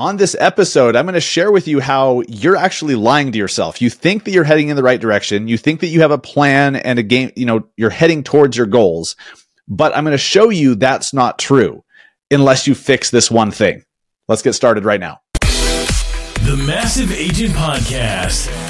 On this episode, I'm going to share with you how you're actually lying to yourself. You think that you're heading in the right direction. You think that you have a plan and a game, you know, you're heading towards your goals. But I'm going to show you that's not true unless you fix this one thing. Let's get started right now. The Massive Agent Podcast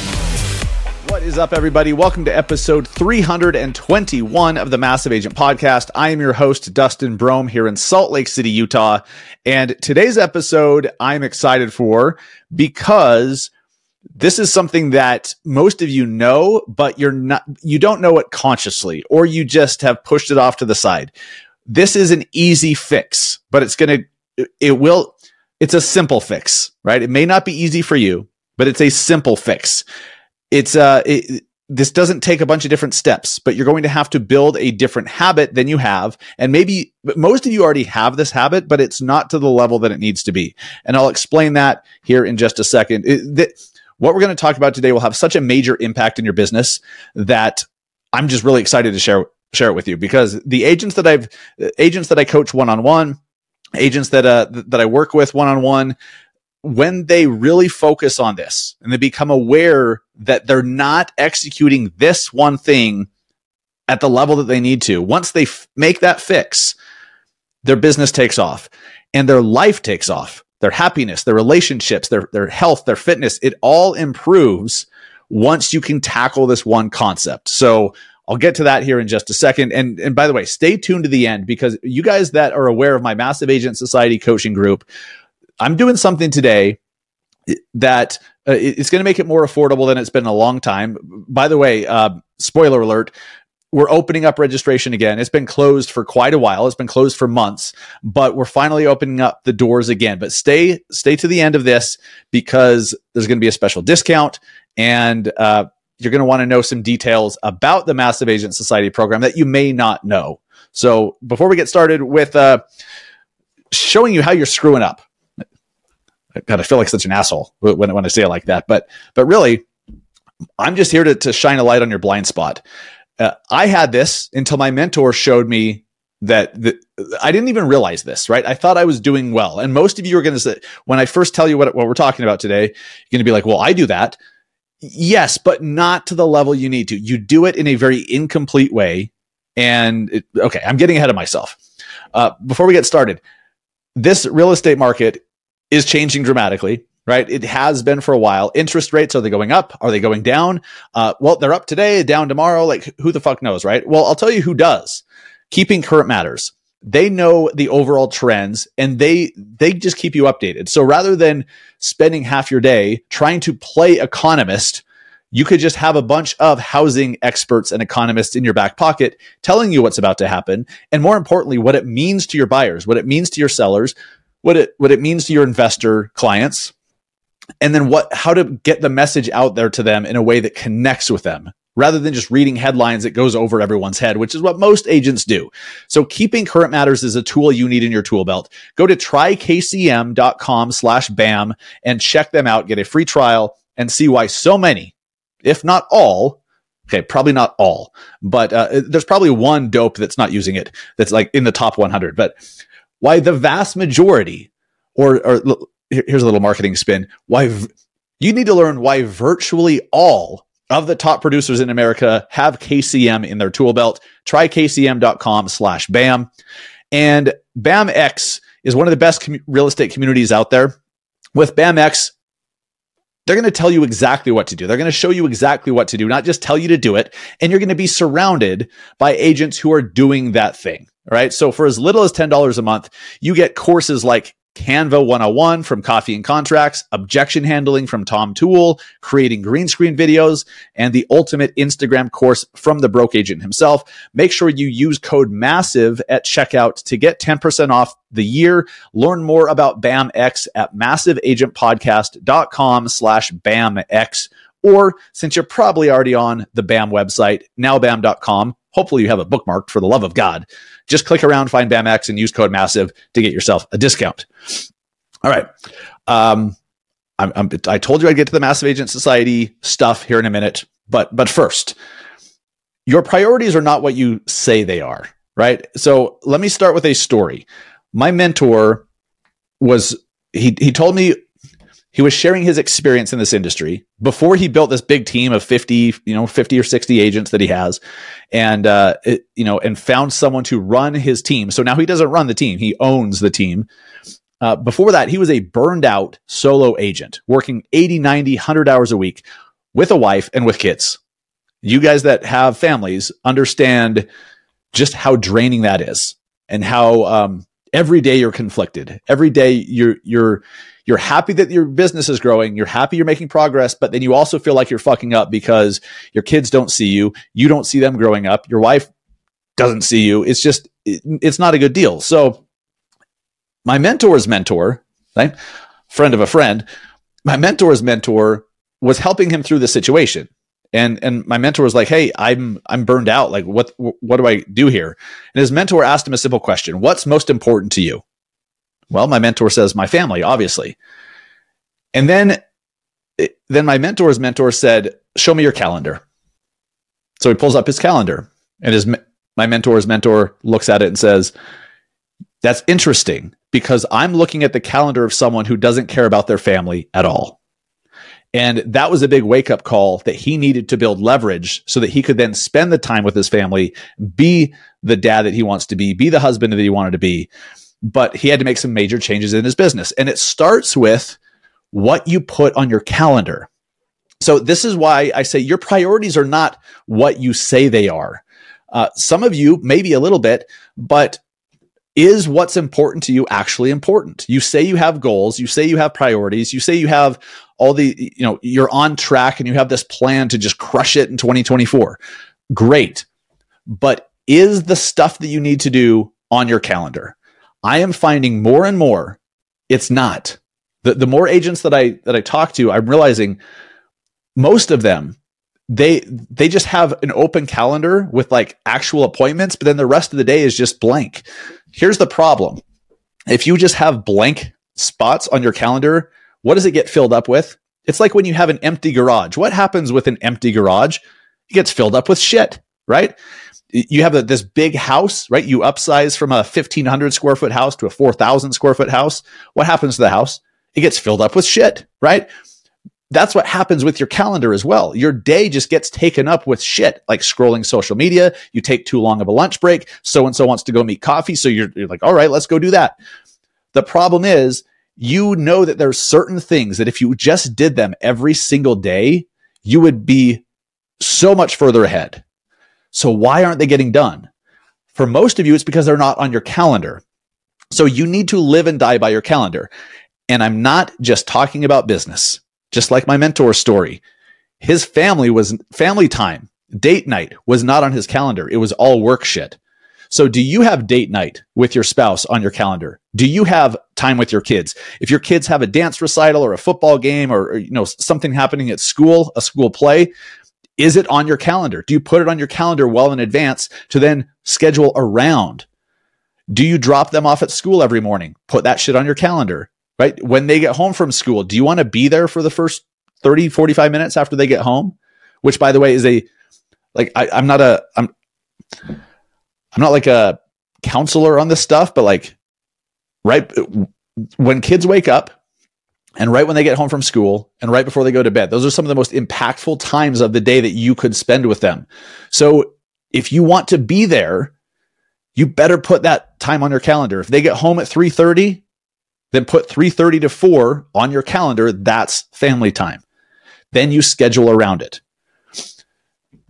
What is up, everybody? Welcome to episode 321 of the Massive Agent Podcast. I am your host, Dustin Brohm, here in Salt Lake City, Utah. And today's episode I'm excited for because this is something that most of you know, but you're not, you don't know it consciously, or you just have pushed it off to the side. This is an easy fix, but it's going to, it will, it's a simple fix, right? It may not be easy for you, but it's a simple fix it's uh it, this doesn't take a bunch of different steps, but you're going to have to build a different habit than you have. And maybe most of you already have this habit, but it's not to the level that it needs to be. And I'll explain that here in just a second. It, what we're going to talk about today will have such a major impact in your business that I'm just really excited to share share it with you because the agents that I've agents that I coach one on one, agents that uh that I work with one on one, when they really focus on this and they become aware that they're not executing this one thing at the level that they need to, once they f- make that fix, their business takes off and their life takes off. Their happiness, their relationships, their, their health, their fitness, it all improves once you can tackle this one concept. So I'll get to that here in just a second. And, and by the way, stay tuned to the end because you guys that are aware of my Massive Agent Society coaching group, I'm doing something today that uh, it's going to make it more affordable than it's been in a long time. By the way, uh, spoiler alert. We're opening up registration again. It's been closed for quite a while. It's been closed for months, but we're finally opening up the doors again. But stay, stay to the end of this because there's going to be a special discount and, uh, you're going to want to know some details about the Massive Agent Society program that you may not know. So before we get started with, uh, showing you how you're screwing up, I feel like such an asshole when, when I say it like that. But but really, I'm just here to, to shine a light on your blind spot. Uh, I had this until my mentor showed me that the, I didn't even realize this, right? I thought I was doing well. And most of you are going to say, when I first tell you what, what we're talking about today, you're going to be like, well, I do that. Yes, but not to the level you need to. You do it in a very incomplete way. And it, okay, I'm getting ahead of myself. Uh, before we get started, this real estate market is changing dramatically right? It has been for a while. Interest rates, are they going up? Are they going down? Uh, well, they're up today, down tomorrow. Like who the fuck knows, right? Well, I'll tell you who does. Keeping current matters. They know the overall trends and they, they just keep you updated. So rather than spending half your day trying to play economist, you could just have a bunch of housing experts and economists in your back pocket telling you what's about to happen. And more importantly, what it means to your buyers, what it means to your sellers, what it what it means to your investor clients and then what how to get the message out there to them in a way that connects with them rather than just reading headlines that goes over everyone's head which is what most agents do. So keeping current matters is a tool you need in your tool belt. Go to trykcm.com slash bam and check them out. Get a free trial and see why so many if not all okay probably not all but uh, there's probably one dope that's not using it that's like in the top 100 but why the vast majority, or, or here's a little marketing spin, why v- you need to learn why virtually all of the top producers in America have KCM in their tool belt. Try kcm.com slash BAM. And BAMX is one of the best com- real estate communities out there. With BAMX, they're going to tell you exactly what to do. They're going to show you exactly what to do, not just tell you to do it. And you're going to be surrounded by agents who are doing that thing. Right. So for as little as $10 a month, you get courses like Canva 101 from Coffee and Contracts, objection handling from Tom Toole, creating green screen videos, and the ultimate Instagram course from the broke agent himself. Make sure you use code MASSIVE at checkout to get 10% off the year. Learn more about BAMX at massiveagentpodcast.com slash BAMX Or since you're probably already on the BAM website, nowbam.com, hopefully you have it bookmarked for the love of God. Just click around, find BAMX, and use code MASSIVE to get yourself a discount. All right. Um, I'm, I'm, i told you I'd get to the Massive Agent Society stuff here in a minute, but but first, your priorities are not what you say they are, right? So let me start with a story. My mentor was he he told me he was sharing his experience in this industry before he built this big team of 50 you know 50 or 60 agents that he has and uh it, you know and found someone to run his team. So now he doesn't run the team. He owns the team. Uh, before that he was a burned out solo agent working 80 90 100 hours a week with a wife and with kids. You guys that have families understand just how draining that is and how um, every day you're conflicted. Every day you're you're you're happy that your business is growing, you're happy you're making progress, but then you also feel like you're fucking up because your kids don't see you, you don't see them growing up, your wife doesn't see you. It's just it, it's not a good deal. So my mentor's mentor, right? Friend of a friend, my mentor's mentor was helping him through the situation. And and my mentor was like, "Hey, I'm I'm burned out. Like what what do I do here?" And his mentor asked him a simple question, "What's most important to you?" Well, my mentor says my family, obviously. And then, then my mentor's mentor said, show me your calendar. So he pulls up his calendar and his, my mentor's mentor looks at it and says, that's interesting because I'm looking at the calendar of someone who doesn't care about their family at all. And that was a big wake up call that he needed to build leverage so that he could then spend the time with his family, be the dad that he wants to be, be the husband that he wanted to be but he had to make some major changes in his business. And it starts with what you put on your calendar. So this is why I say your priorities are not what you say they are. Uh, some of you, maybe a little bit, but is what's important to you actually important? You say you have goals, you say you have priorities, you say you have all the, you know, you're on track and you have this plan to just crush it in 2024. Great. But is the stuff that you need to do on your calendar? I am finding more and more it's not. The, the more agents that I that I talk to, I'm realizing most of them they they just have an open calendar with like actual appointments, but then the rest of the day is just blank. Here's the problem. If you just have blank spots on your calendar, what does it get filled up with? It's like when you have an empty garage. What happens with an empty garage? It gets filled up with shit, right? you have a, this big house, right? You upsize from a 1500 square foot house to a 4000 square foot house. What happens to the house? It gets filled up with shit, right? That's what happens with your calendar as well. Your day just gets taken up with shit, like scrolling social media. You take too long of a lunch break. So and so wants to go meet coffee. So you're, you're like, all right, let's go do that. The problem is you know that there's certain things that if you just did them every single day, you would be so much further ahead so why aren't they getting done? For most of you, it's because they're not on your calendar. So you need to live and die by your calendar. And I'm not just talking about business, just like my mentor's story. His family was family time, date night was not on his calendar. It was all work shit. So do you have date night with your spouse on your calendar? Do you have time with your kids? If your kids have a dance recital or a football game or, or you know something happening at school, a school play, is it on your calendar? Do you put it on your calendar well in advance to then schedule around? Do you drop them off at school every morning? Put that shit on your calendar, right? When they get home from school, do you want to be there for the first 30, 45 minutes after they get home? Which by the way is a, like, I, I'm not a, I'm, I'm not like a counselor on this stuff, but like, right when kids wake up, and right when they get home from school and right before they go to bed. Those are some of the most impactful times of the day that you could spend with them. So if you want to be there, you better put that time on your calendar. If they get home at 3:30, then put 3:30 to 4 on your calendar. That's family time. Then you schedule around it.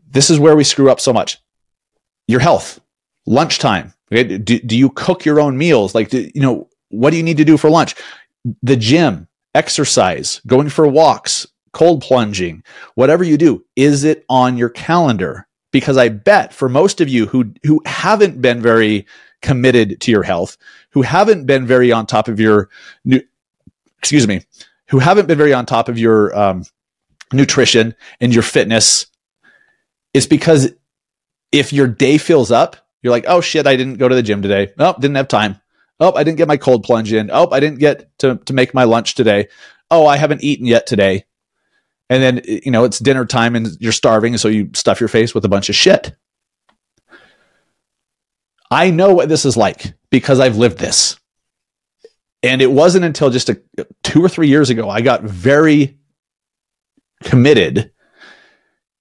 This is where we screw up so much. Your health, lunchtime. Okay? Do, do you cook your own meals? Like, do, you know, what do you need to do for lunch? The gym exercise, going for walks, cold plunging, whatever you do, is it on your calendar? Because I bet for most of you who who haven't been very committed to your health, who haven't been very on top of your new, excuse me, who haven't been very on top of your um, nutrition and your fitness is because if your day fills up, you're like, oh shit, I didn't go to the gym today. Oh, didn't have time. Oh, I didn't get my cold plunge in. Oh, I didn't get to, to make my lunch today. Oh, I haven't eaten yet today. And then, you know, it's dinner time and you're starving. So you stuff your face with a bunch of shit. I know what this is like because I've lived this. And it wasn't until just a, two or three years ago I got very committed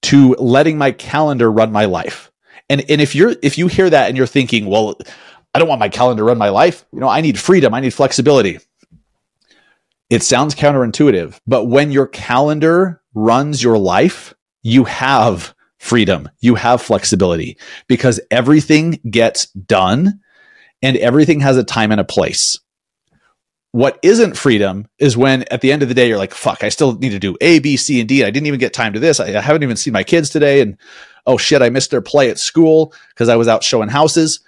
to letting my calendar run my life. And and if you're if you hear that and you're thinking, well, I don't want my calendar to run my life, you know, I need freedom, I need flexibility. It sounds counterintuitive, but when your calendar runs your life, you have freedom, you have flexibility because everything gets done and everything has a time and a place. What isn't freedom is when at the end of the day you're like, fuck, I still need to do A, B, C, and D. I didn't even get time to this. I, I haven't even seen my kids today. And oh shit, I missed their play at school because I was out showing houses.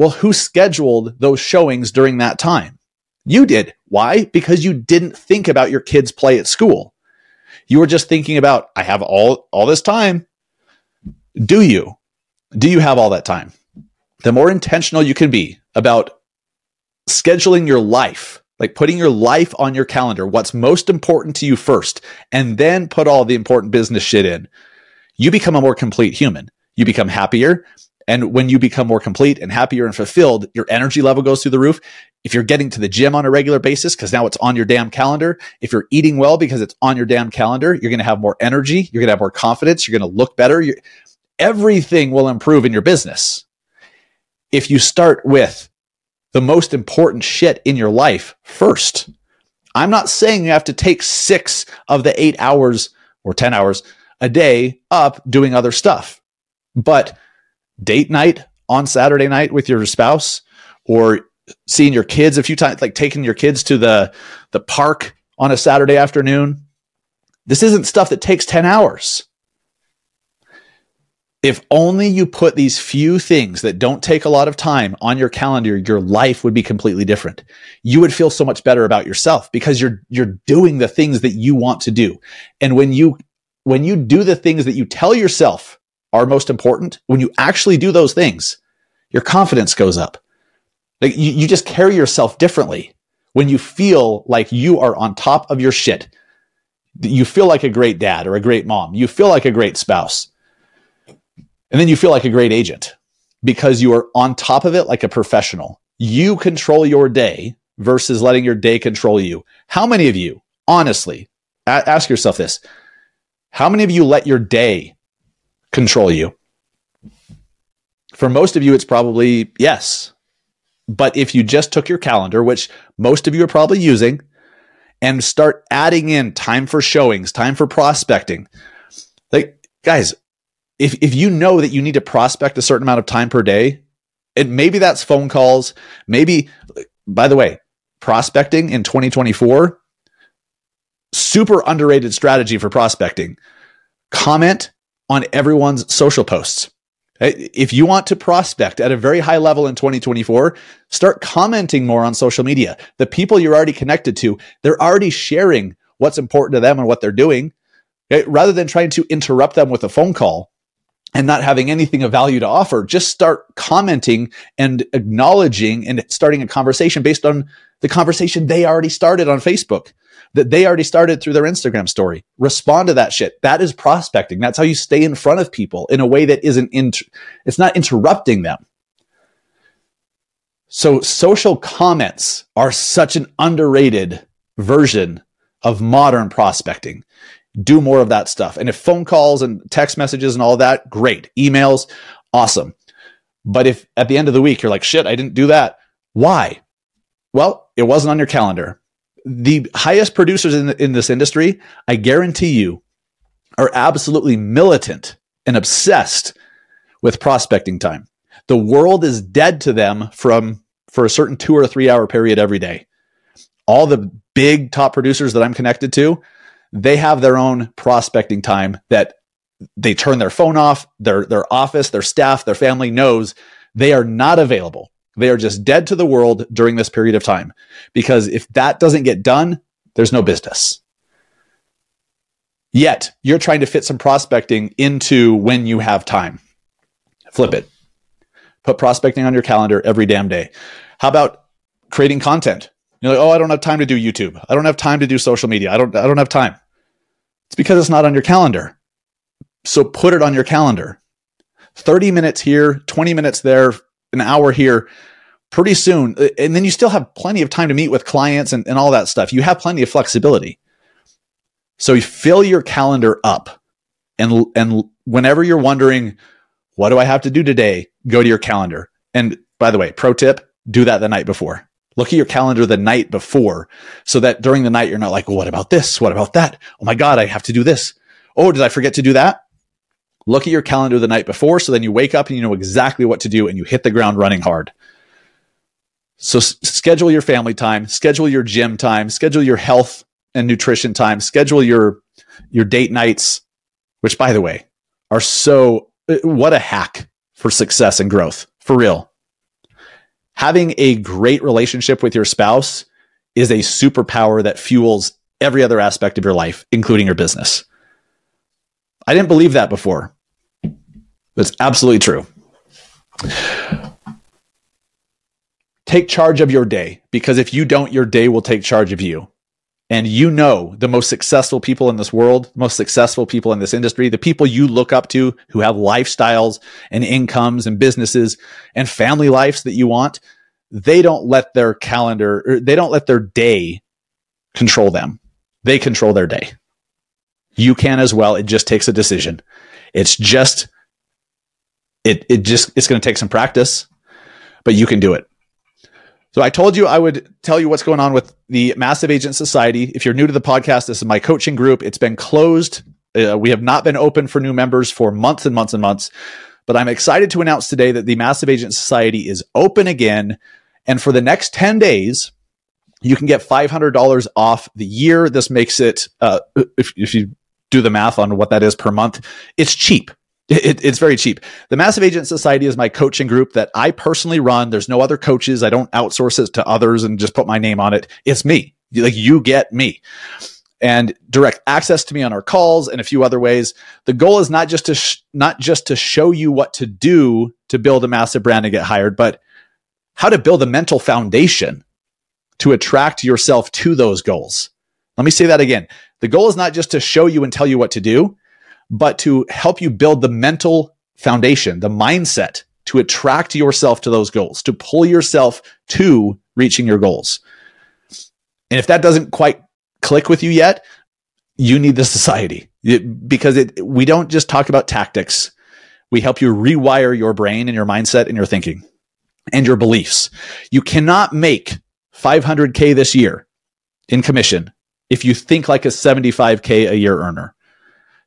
Well, who scheduled those showings during that time? You did. Why? Because you didn't think about your kids' play at school. You were just thinking about, I have all, all this time. Do you? Do you have all that time? The more intentional you can be about scheduling your life, like putting your life on your calendar, what's most important to you first, and then put all the important business shit in, you become a more complete human. You become happier. And when you become more complete and happier and fulfilled, your energy level goes through the roof. If you're getting to the gym on a regular basis, because now it's on your damn calendar, if you're eating well because it's on your damn calendar, you're going to have more energy. You're going to have more confidence. You're going to look better. You're, everything will improve in your business. If you start with the most important shit in your life first. I'm not saying you have to take six of the eight hours or 10 hours a day up doing other stuff, but date night on Saturday night with your spouse or seeing your kids a few times, like taking your kids to the, the park on a Saturday afternoon. This isn't stuff that takes 10 hours. If only you put these few things that don't take a lot of time on your calendar, your life would be completely different. You would feel so much better about yourself because you're, you're doing the things that you want to do. And when you, when you do the things that you tell yourself are most important, when you actually do those things, your confidence goes up. Like you, you just carry yourself differently when you feel like you are on top of your shit. You feel like a great dad or a great mom. You feel like a great spouse and then you feel like a great agent because you are on top of it like a professional. You control your day versus letting your day control you. How many of you, honestly, a- ask yourself this. How many of you let your day control you? For most of you, it's probably yes. But if you just took your calendar, which most of you are probably using, and start adding in time for showings, time for prospecting, like guys, if if you know that you need to prospect a certain amount of time per day, and maybe that's phone calls, maybe by the way, prospecting in 2024 super underrated strategy for prospecting. Comment on everyone's social posts. If you want to prospect at a very high level in 2024, start commenting more on social media. The people you're already connected to, they're already sharing what's important to them and what they're doing. Rather than trying to interrupt them with a phone call, and not having anything of value to offer, just start commenting and acknowledging and starting a conversation based on the conversation they already started on Facebook, that they already started through their Instagram story. Respond to that shit. That is prospecting. That's how you stay in front of people in a way that isn't, it's not interrupting them. So social comments are such an underrated version of modern prospecting do more of that stuff. And if phone calls and text messages and all that, great. Emails, awesome. But if at the end of the week you're like, shit, I didn't do that, why? Well, it wasn't on your calendar. The highest producers in, in this industry, I guarantee you, are absolutely militant and obsessed with prospecting time. The world is dead to them from for a certain two or three hour period every day. All the big top producers that I'm connected to, they have their own prospecting time that they turn their phone off, their their office, their staff, their family knows they are not available. They are just dead to the world during this period of time. Because if that doesn't get done, there's no business. Yet you're trying to fit some prospecting into when you have time. Flip it. Put prospecting on your calendar every damn day. How about creating content? You're like, oh, I don't have time to do YouTube. I don't have time to do social media. I don't, I don't have time. It's because it's not on your calendar. So put it on your calendar. 30 minutes here, 20 minutes there, an hour here, pretty soon. Uh, and then you still have plenty of time to meet with clients and, and all that stuff. You have plenty of flexibility. So you fill your calendar up. And, and whenever you're wondering, what do I have to do today? Go to your calendar. And by the way, pro tip, do that the night before. Look at your calendar the night before so that during the night, you're not like, well, what about this? What about that? Oh my God, I have to do this. Oh, did I forget to do that? Look at your calendar the night before. So then you wake up and you know exactly what to do and you hit the ground running hard. So s- schedule your family time, schedule your gym time, schedule your health and nutrition time, schedule your, your date nights, which by the way, are so, uh, what a hack for success and growth for real having a great relationship with your spouse is a superpower that fuels every other aspect of your life, including your business. I didn't believe that before. It's absolutely true. Take charge of your day because if you don't, your day will take charge of you and you know the most successful people in this world, most successful people in this industry, the people you look up to who have lifestyles and incomes and businesses and family lives that you want, they don't let their calendar, they don't let their day control them. They control their day. You can as well. It just takes a decision. It's just, it, it just, it's going to take some practice, but you can do it. So I told you I would tell you what's going on with the Massive Agent Society. If you're new to the podcast, this is my coaching group. It's been closed. Uh, we have not been open for new members for months and months and months. But I'm excited to announce today that the Massive Agent Society is open again. And for the next 10 days, you can get $500 off the year. This makes it, uh, if, if you do the math on what that is per month, it's cheap. It, it's very cheap. The Massive Agent Society is my coaching group that I personally run. There's no other coaches. I don't outsource it to others and just put my name on it. It's me. Like you get me and direct access to me on our calls and a few other ways. The goal is not just to sh- not just to show you what to do to build a massive brand and get hired, but how to build a mental foundation to attract yourself to those goals. Let me say that again. The goal is not just to show you and tell you what to do but to help you build the mental foundation, the mindset to attract yourself to those goals, to pull yourself to reaching your goals. And if that doesn't quite click with you yet, you need the society it, because it, we don't just talk about tactics. We help you rewire your brain and your mindset and your thinking and your beliefs. You cannot make 500K this year in commission if you think like a 75K a year earner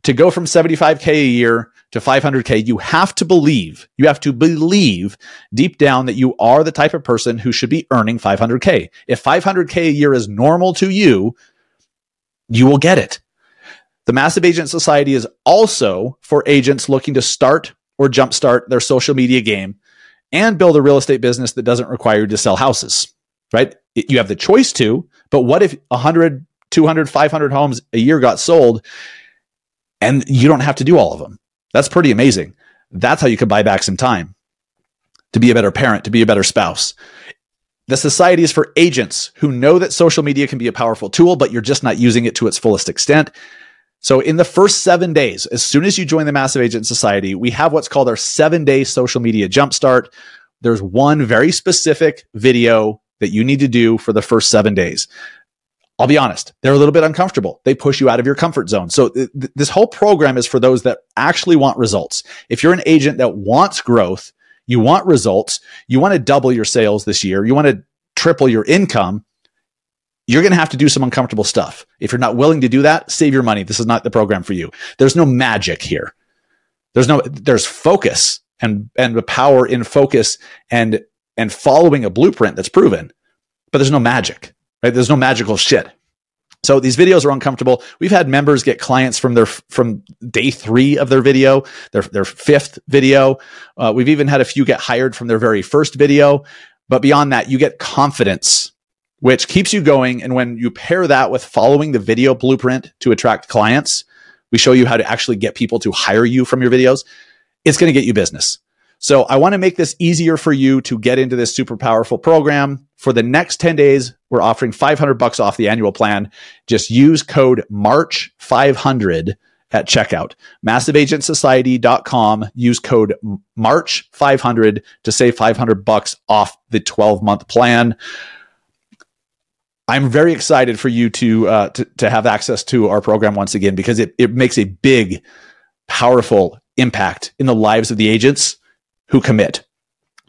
to go from 75K a year to 500K, you have to believe, you have to believe deep down that you are the type of person who should be earning 500K. If 500K a year is normal to you, you will get it. The Massive Agent Society is also for agents looking to start or jumpstart their social media game and build a real estate business that doesn't require you to sell houses, right? You have the choice to, but what if 100, 200, 500 homes a year got sold and you don't have to do all of them. That's pretty amazing. That's how you could buy back some time to be a better parent, to be a better spouse. The society is for agents who know that social media can be a powerful tool, but you're just not using it to its fullest extent. So in the first seven days, as soon as you join the Massive Agent Society, we have what's called our seven day social media jumpstart. There's one very specific video that you need to do for the first seven days. I'll be honest, they're a little bit uncomfortable. They push you out of your comfort zone. So th- this whole program is for those that actually want results. If you're an agent that wants growth, you want results, you want to double your sales this year, you want to triple your income, you're going to have to do some uncomfortable stuff. If you're not willing to do that, save your money. This is not the program for you. There's no magic here. There's no, there's focus and, and the power in focus and, and following a blueprint that's proven, but there's no magic right? There's no magical shit. So these videos are uncomfortable. We've had members get clients from their from day three of their video, their their fifth video. Uh, we've even had a few get hired from their very first video. But beyond that, you get confidence, which keeps you going. And when you pair that with following the video blueprint to attract clients, We show you how to actually get people to hire you from your videos. It's going to get you business. So I want to make this easier for you to get into this super powerful program. For the next 10 days, we're offering 500 bucks off the annual plan. Just use code MARCH500 at checkout. MassiveAgentSociety.com. Use code MARCH500 to save 500 bucks off the 12 month plan. I'm very excited for you to, uh, to, to have access to our program once again because it, it makes a big, powerful impact in the lives of the agents who commit,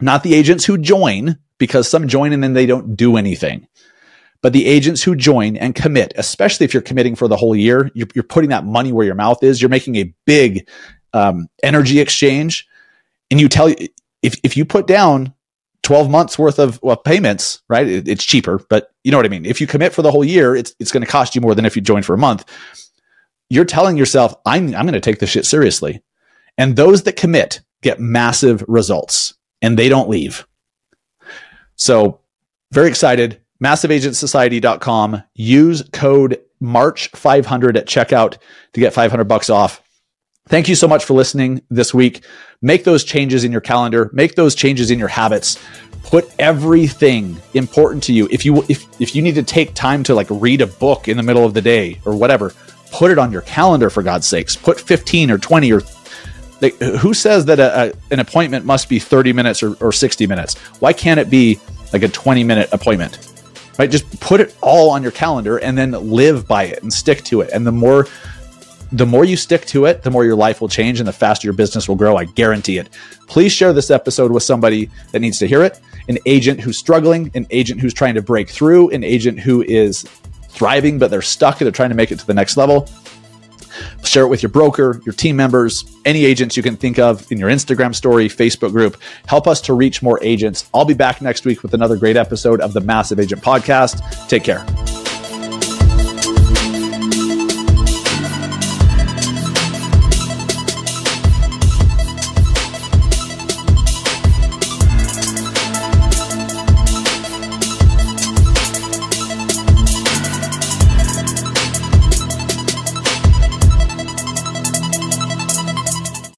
not the agents who join because some join and then they don't do anything. But the agents who join and commit, especially if you're committing for the whole year, you're, you're putting that money where your mouth is. You're making a big um, energy exchange. And you tell if, if you put down 12 months worth of well, payments, right? It, it's cheaper, but you know what I mean? If you commit for the whole year, it's, it's going to cost you more than if you join for a month. You're telling yourself, I'm, I'm going to take this shit seriously. And those that commit get massive results and they don't leave. So very excited massiveagentsociety.com. Use code March500 at checkout to get 500 bucks off. Thank you so much for listening this week. Make those changes in your calendar, make those changes in your habits. Put everything important to you. If you if if you need to take time to like read a book in the middle of the day or whatever, put it on your calendar for God's sakes. Put 15 or 20 or like, who says that a, a, an appointment must be 30 minutes or, or 60 minutes? Why can't it be like a 20 minute appointment? right? Just put it all on your calendar and then live by it and stick to it. And the more the more you stick to it, the more your life will change and the faster your business will grow. I guarantee it. Please share this episode with somebody that needs to hear it. An agent who's struggling, an agent who's trying to break through, an agent who is thriving, but they're stuck and they're trying to make it to the next level. Share it with your broker, your team members, any agents you can think of in your Instagram story, Facebook group. Help us to reach more agents. I'll be back next week with another great episode of the Massive Agent Podcast. Take care.